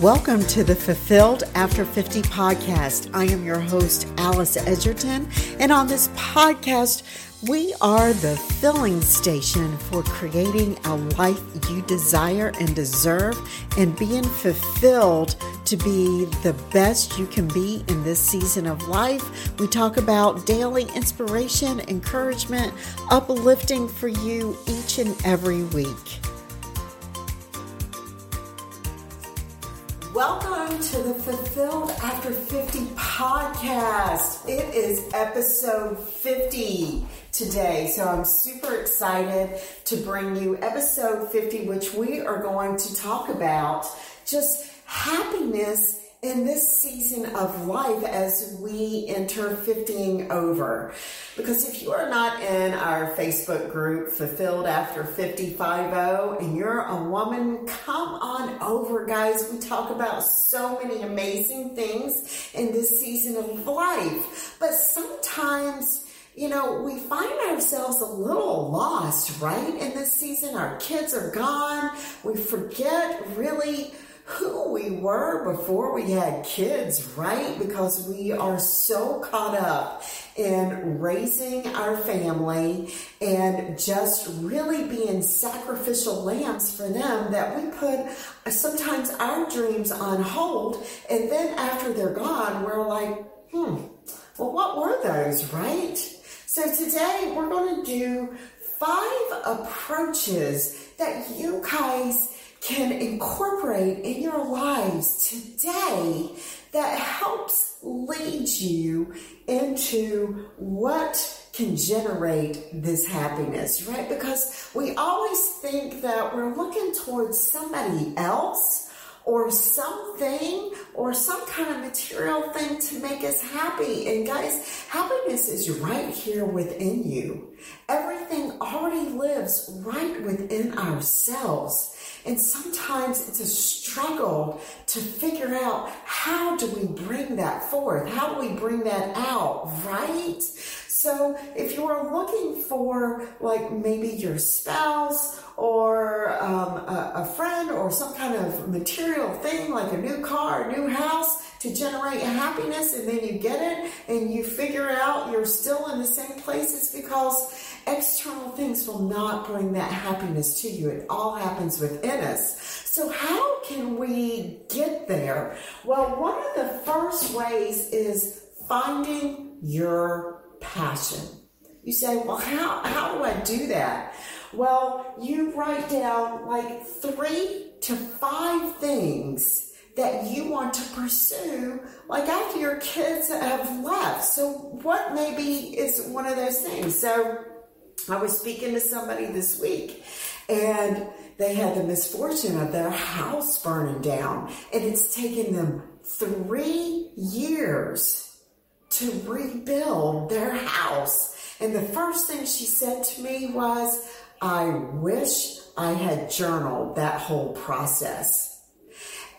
Welcome to the Fulfilled After 50 podcast. I am your host, Alice Edgerton, and on this podcast, we are the filling station for creating a life you desire and deserve and being fulfilled to be the best you can be in this season of life. We talk about daily inspiration, encouragement, uplifting for you each and every week. Welcome to the Fulfilled After 50 podcast. It is episode 50 today, so I'm super excited to bring you episode 50, which we are going to talk about just happiness in this season of life as we enter 50ing over. Because if you are not in our Facebook group, Fulfilled After 55 and you're a woman, come on over, guys. We talk about so many amazing things in this season of life. But sometimes, you know, we find ourselves a little lost, right? In this season, our kids are gone. We forget really who we were before we had kids, right? Because we are so caught up in raising our family and just really being sacrificial lambs for them that we put sometimes our dreams on hold. And then after they're gone, we're like, hmm, well, what were those, right? So today we're going to do five approaches that you guys can incorporate in your lives today that helps lead you into what can generate this happiness, right? Because we always think that we're looking towards somebody else or something or some kind of material thing to make us happy. And guys, happiness is right here within you. Everything already lives right within ourselves. And sometimes it's a struggle to figure out how do we bring that forth? How do we bring that out, right? So if you are looking for like maybe your spouse or um, a, a friend or some kind of material thing like a new car, a new house, to generate happiness and then you get it and you figure out you're still in the same place, it's because external things will not bring that happiness to you. It all happens within us. So, how can we get there? Well, one of the first ways is finding your passion. You say, well, how, how do I do that? Well, you write down like three to five things that you want to pursue, like after your kids have left. So, what maybe is one of those things? So, I was speaking to somebody this week, and they had the misfortune of their house burning down, and it's taken them three years to rebuild their house. And the first thing she said to me was, I wish I had journaled that whole process.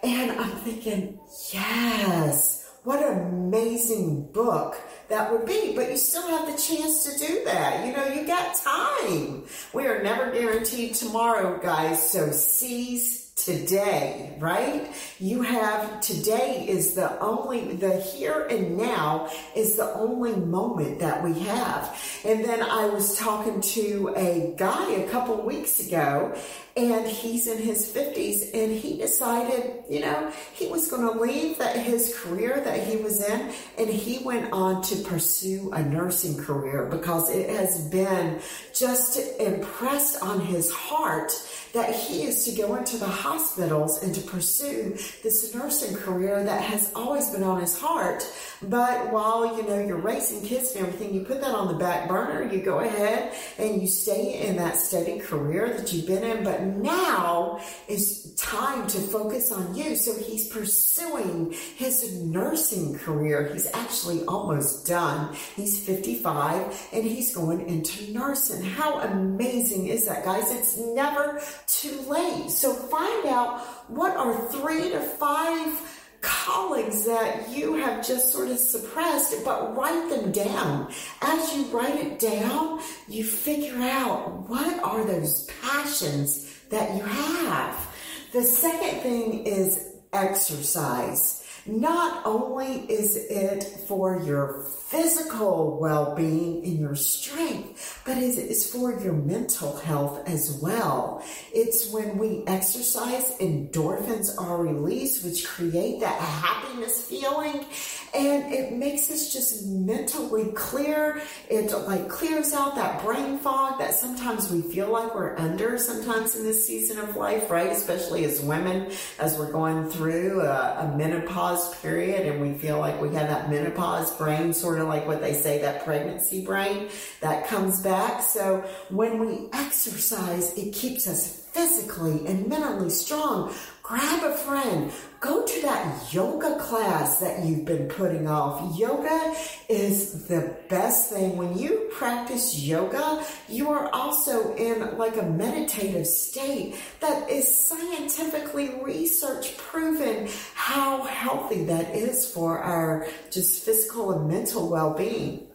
And I'm thinking, yes, what an amazing book that would be. But you still have the chance to do that. You know, you got time. We are never guaranteed tomorrow, guys. So seize today, right? You have today is the only, the here and now is the only moment that we have. And then I was talking to a guy a couple weeks ago and he's in his 50s and he decided, you know, he was going to leave that his career that he was in and he went on to pursue a nursing career because it has been just impressed on his heart that he is to go into the hospitals and to pursue this nursing career that has always been on his heart. But while, you know, you're raising kids and everything, you put that on the back burner, you go ahead and you stay in that steady career that you've been in. But now is time to focus on you. So he's pursuing his nursing career. He's actually almost done. He's 55 and he's going into nursing. How amazing is that, guys? It's never too late. So find out what are three to five colleagues that you have just sort of suppressed, but write them down. As you write it down, you figure out what are those passions that you have. The second thing is exercise. Not only is it for your physical well being and your strength, but it is for your mental health as well. It's when we exercise, endorphins are released, which create that happiness feeling and it makes us just mentally clear. It like clears out that brain fog that sometimes we feel like we're under sometimes in this season of life, right? Especially as women, as we're going through a, a menopause period and we feel like we have that menopause brain, sort of like what they say, that pregnancy brain that comes back. So when we exercise, it keeps us physically and mentally strong, grab a friend, go to that yoga class that you've been putting off. Yoga is the best thing. When you practice yoga, you are also in like a meditative state that is scientifically research proven how healthy that is for our just physical and mental well-being.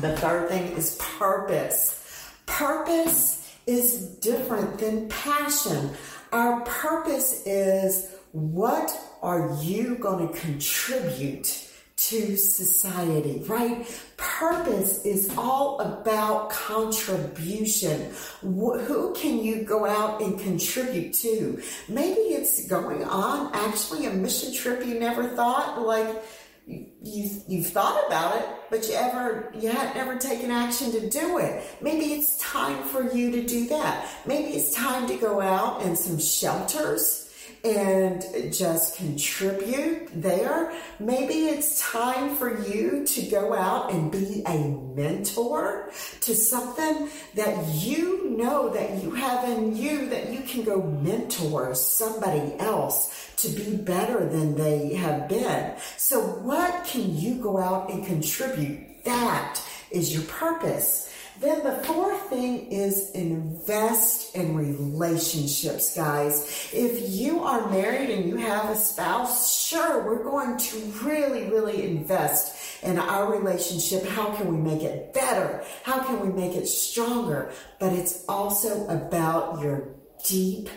The third thing is purpose. Purpose is different than passion. Our purpose is what are you going to contribute to society, right? Purpose is all about contribution. Who can you go out and contribute to? Maybe it's going on actually a mission trip you never thought like you you've thought about it, but you ever you had never taken action to do it. Maybe it's time for you to do that. Maybe it's time to go out in some shelters and just contribute there. Maybe it's time for you to go out and be a mentor to something that you know that you have in you that you can go mentor somebody else to be better than they have been. So what can you go out and contribute? That is your purpose. Then the fourth thing is invest in relationships, guys. If you are married and you have a spouse, sure, we're going to really, really invest in our relationship. How can we make it better? How can we make it stronger? But it's also about your deep,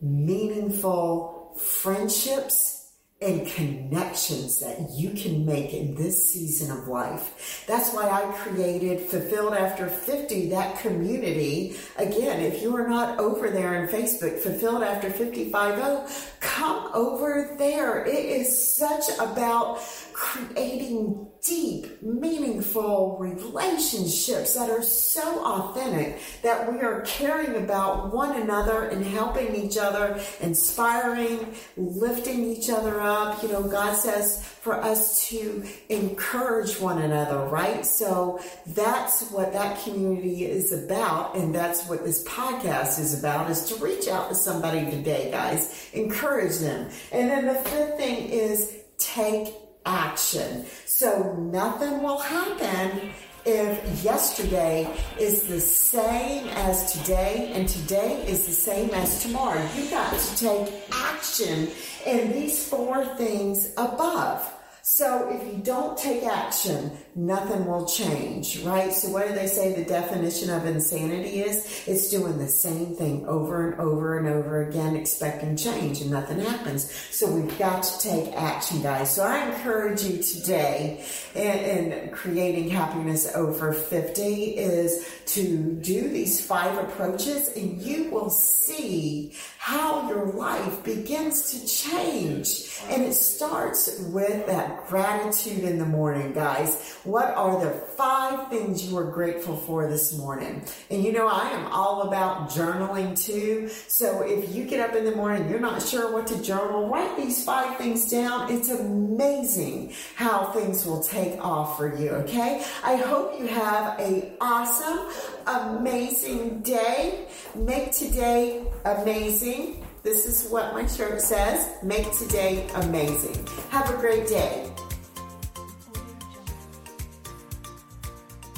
meaningful friendships and connections that you can make in this season of life. That's why I created Fulfilled After 50, that community. Again, if you are not over there on Facebook, Fulfilled After 55, come over there. It is such about creating deep, meaningful relationships that are so authentic that we are caring about one another and helping each other, inspiring, lifting each other up. You know, God says for us to encourage one another, right? So that's what that community is about. And that's what this podcast is about is to reach out to somebody today, guys, encourage them. And then the fifth thing is take action. So nothing will happen if yesterday is the same as today and today is the same as tomorrow. You got to take action in these four things above. So if you don't take action, nothing will change, right? So what do they say the definition of insanity is? It's doing the same thing over and over and over again, expecting change and nothing happens. So we've got to take action, guys. So I encourage you today in, in creating happiness over 50 is to do these five approaches and you will see how your life begins to change. And it starts with that gratitude in the morning, guys. What are the five things you are grateful for this morning? And you know, I am all about journaling too. So if you get up in the morning, you're not sure what to journal, write these five things down. It's amazing how things will take off for you, okay? I hope you have a awesome, amazing day. Make today amazing. This is what my shirt says. Make today amazing. Have a great day.